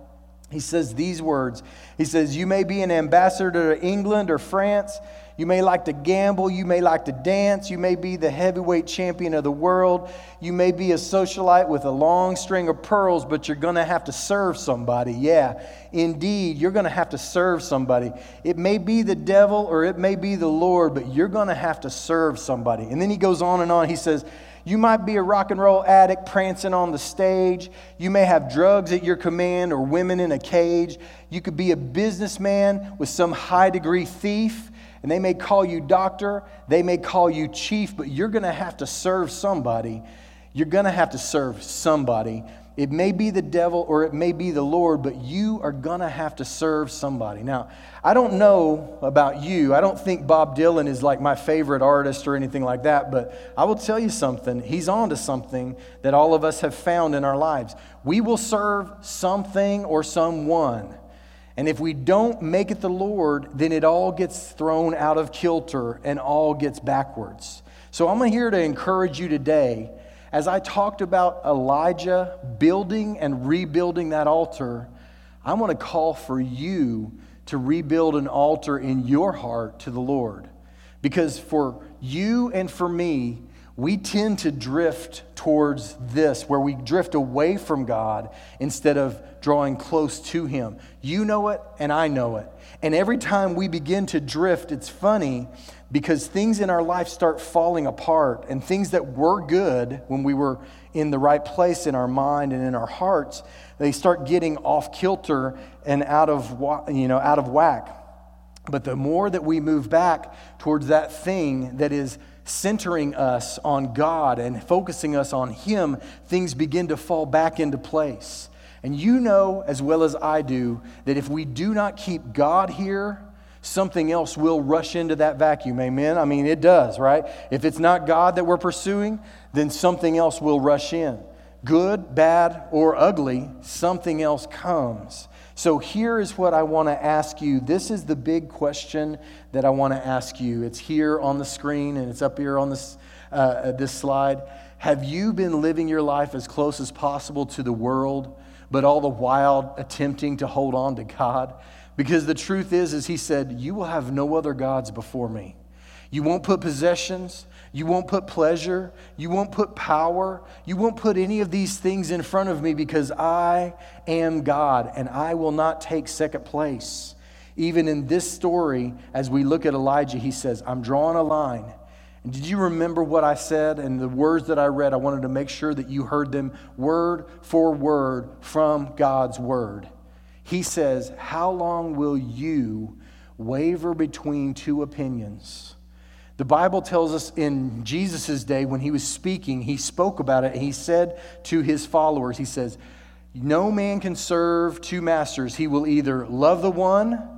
he says these words. He says, You may be an ambassador to England or France. You may like to gamble. You may like to dance. You may be the heavyweight champion of the world. You may be a socialite with a long string of pearls, but you're going to have to serve somebody. Yeah, indeed, you're going to have to serve somebody. It may be the devil or it may be the Lord, but you're going to have to serve somebody. And then he goes on and on. He says, you might be a rock and roll addict prancing on the stage. You may have drugs at your command or women in a cage. You could be a businessman with some high degree thief, and they may call you doctor, they may call you chief, but you're going to have to serve somebody. You're going to have to serve somebody. It may be the devil or it may be the Lord, but you are going to have to serve somebody. Now, I don't know about you. I don't think Bob Dylan is like my favorite artist or anything like that, but I will tell you something. He's on to something that all of us have found in our lives. We will serve something or someone. And if we don't make it the Lord, then it all gets thrown out of kilter and all gets backwards. So I'm here to encourage you today as I talked about Elijah building and rebuilding that altar, I want to call for you to rebuild an altar in your heart to the Lord. Because for you and for me, we tend to drift towards this, where we drift away from God instead of drawing close to Him. You know it, and I know it. And every time we begin to drift, it's funny because things in our life start falling apart and things that were good when we were in the right place in our mind and in our hearts they start getting off kilter and out of you know out of whack but the more that we move back towards that thing that is centering us on God and focusing us on him things begin to fall back into place and you know as well as I do that if we do not keep God here something else will rush into that vacuum. Amen? I mean, it does, right? If it's not God that we're pursuing, then something else will rush in. Good, bad, or ugly, something else comes. So here is what I want to ask you. This is the big question that I want to ask you. It's here on the screen and it's up here on this, uh, uh this slide. Have you been living your life as close as possible to the world, but all the while attempting to hold on to God? Because the truth is, is he said, You will have no other gods before me. You won't put possessions. You won't put pleasure. You won't put power. You won't put any of these things in front of me because I am God and I will not take second place. Even in this story, as we look at Elijah, he says, I'm drawing a line. And did you remember what I said and the words that I read? I wanted to make sure that you heard them word for word from God's word. He says, How long will you waver between two opinions? The Bible tells us in Jesus' day, when he was speaking, he spoke about it and he said to his followers, He says, No man can serve two masters. He will either love the one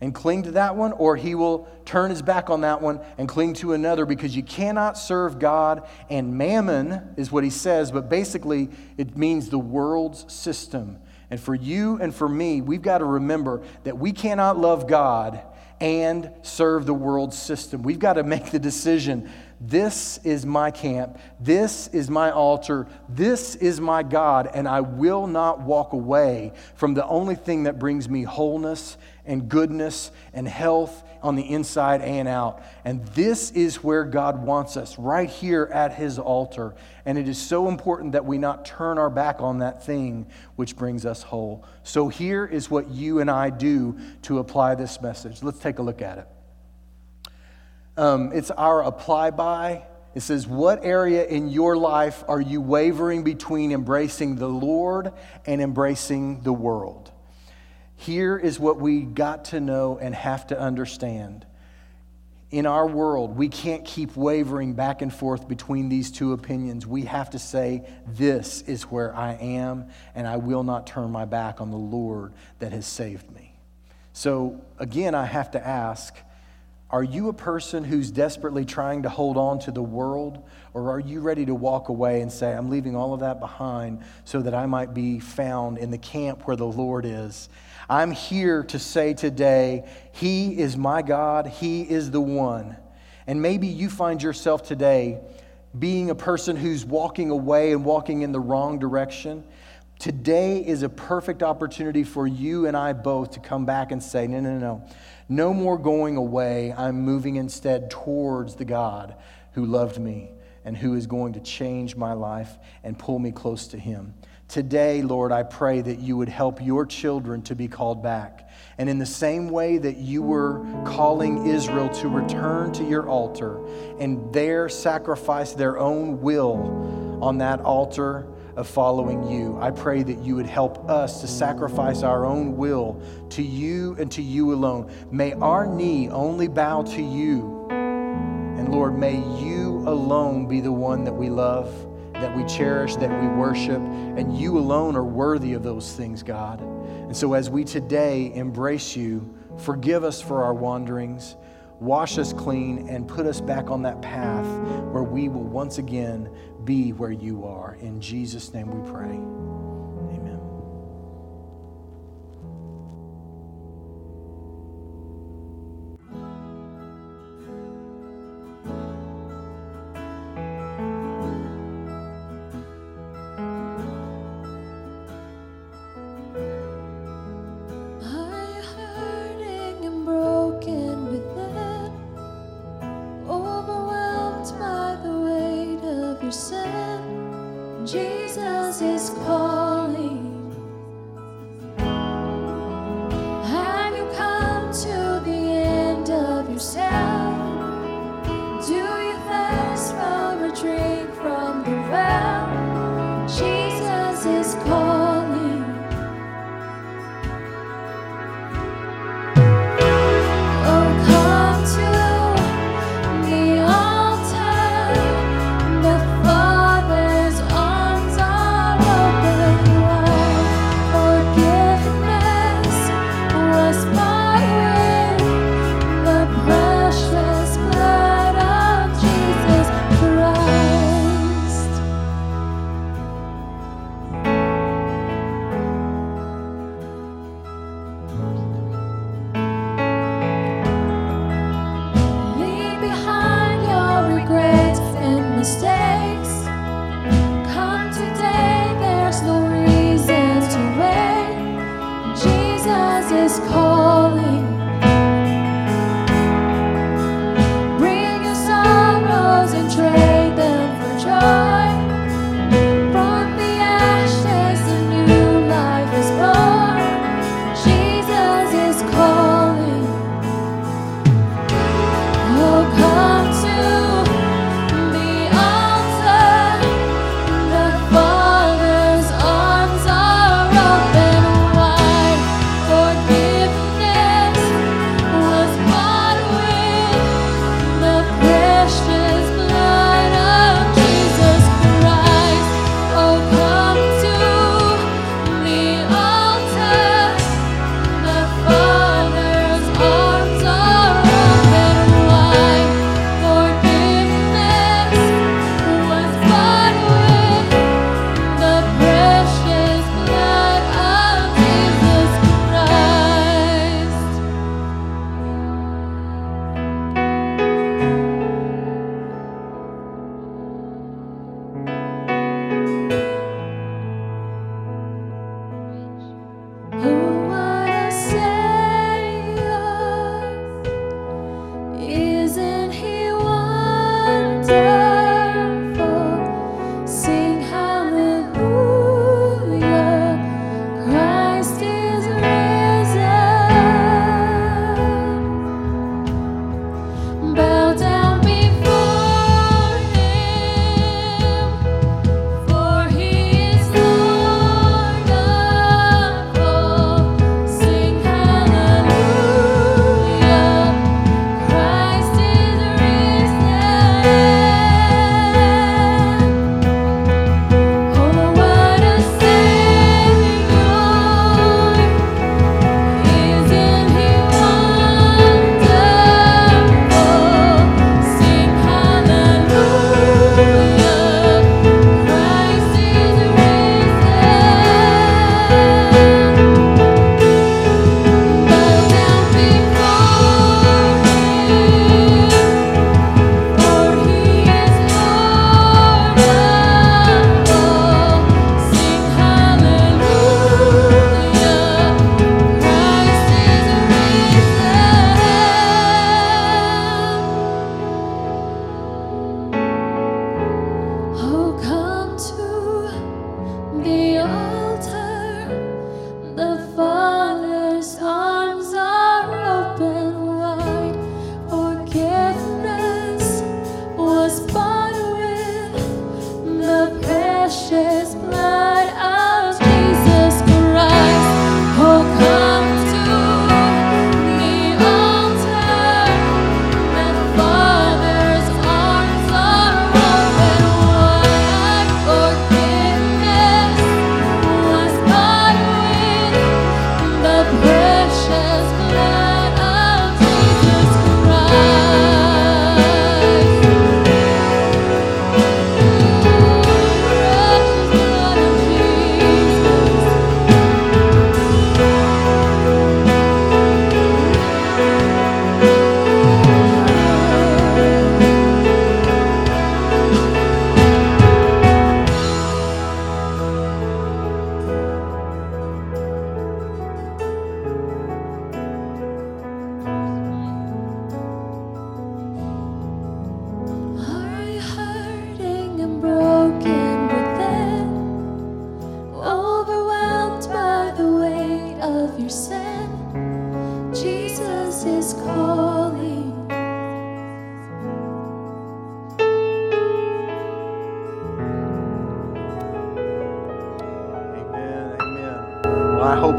and cling to that one, or he will turn his back on that one and cling to another because you cannot serve God and mammon, is what he says, but basically it means the world's system. And for you and for me, we've got to remember that we cannot love God and serve the world system. We've got to make the decision this is my camp, this is my altar, this is my God, and I will not walk away from the only thing that brings me wholeness and goodness and health on the inside and out. And this is where God wants us, right here at His altar. And it is so important that we not turn our back on that thing which brings us whole. So here is what you and I do to apply this message. Let's take a look at it. Um, it's our apply by. It says, What area in your life are you wavering between embracing the Lord and embracing the world? Here is what we got to know and have to understand. In our world, we can't keep wavering back and forth between these two opinions. We have to say, This is where I am, and I will not turn my back on the Lord that has saved me. So, again, I have to ask are you a person who's desperately trying to hold on to the world? Or are you ready to walk away and say, I'm leaving all of that behind so that I might be found in the camp where the Lord is? I'm here to say today, He is my God, He is the one. And maybe you find yourself today being a person who's walking away and walking in the wrong direction. Today is a perfect opportunity for you and I both to come back and say, no, no, no. No more going away. I'm moving instead towards the God who loved me and who is going to change my life and pull me close to Him. Today, Lord, I pray that you would help your children to be called back. And in the same way that you were calling Israel to return to your altar and there sacrifice their own will on that altar of following you, I pray that you would help us to sacrifice our own will to you and to you alone. May our knee only bow to you. And Lord, may you alone be the one that we love that we cherish, that we worship, and you alone are worthy of those things, God. And so as we today embrace you, forgive us for our wanderings, wash us clean, and put us back on that path where we will once again be where you are. In Jesus' name we pray.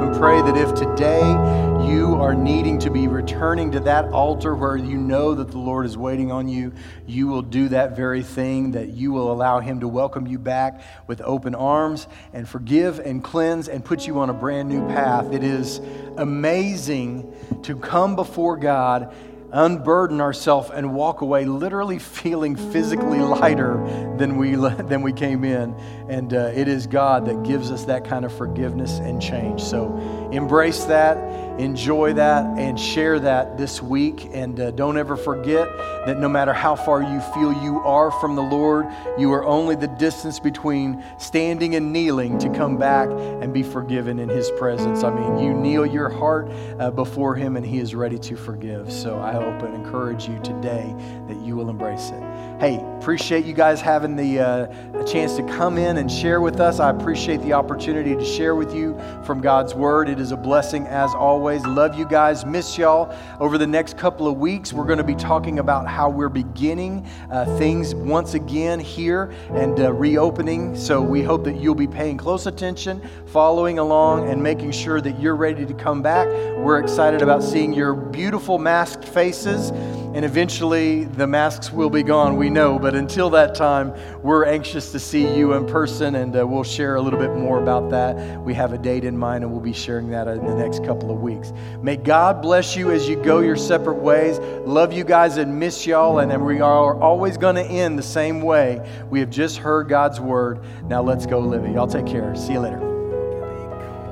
And pray that if today you are needing to be returning to that altar where you know that the Lord is waiting on you, you will do that very thing, that you will allow Him to welcome you back with open arms and forgive and cleanse and put you on a brand new path. It is amazing to come before God unburden ourselves and walk away literally feeling physically lighter than we than we came in. And uh, it is god that gives us that kind of forgiveness and change. So embrace that enjoy that and share that this week. And uh, don't ever forget that no matter how far you feel you are from the lord you are only the distance between standing and kneeling to come back and be forgiven in his presence. I mean you kneel your heart uh, before him and he is ready to forgive. So i hope and encourage you today that you will embrace it. Hey appreciate you guys having the uh, chance to come in and share with us. I appreciate the opportunity to share with you from god's word. It is a blessing as always. Love you guys. Miss y'all. Over the next couple of weeks we're going to be talking about how we're beginning uh, things once again here and uh, reopening. So we hope that you'll be paying close attention following along and making sure that you're ready to come back. We're excited about seeing your beautiful masked faces and eventually the masks will be gone, we know. But until that time, we're anxious to see you in person, and uh, we'll share a little bit more about that. We have a date in mind, and we'll be sharing that in the next couple of weeks. May God bless you as you go your separate ways. Love you guys and miss y'all, and we are always going to end the same way. We have just heard God's word. Now let's go live it. Y'all take care. See you later.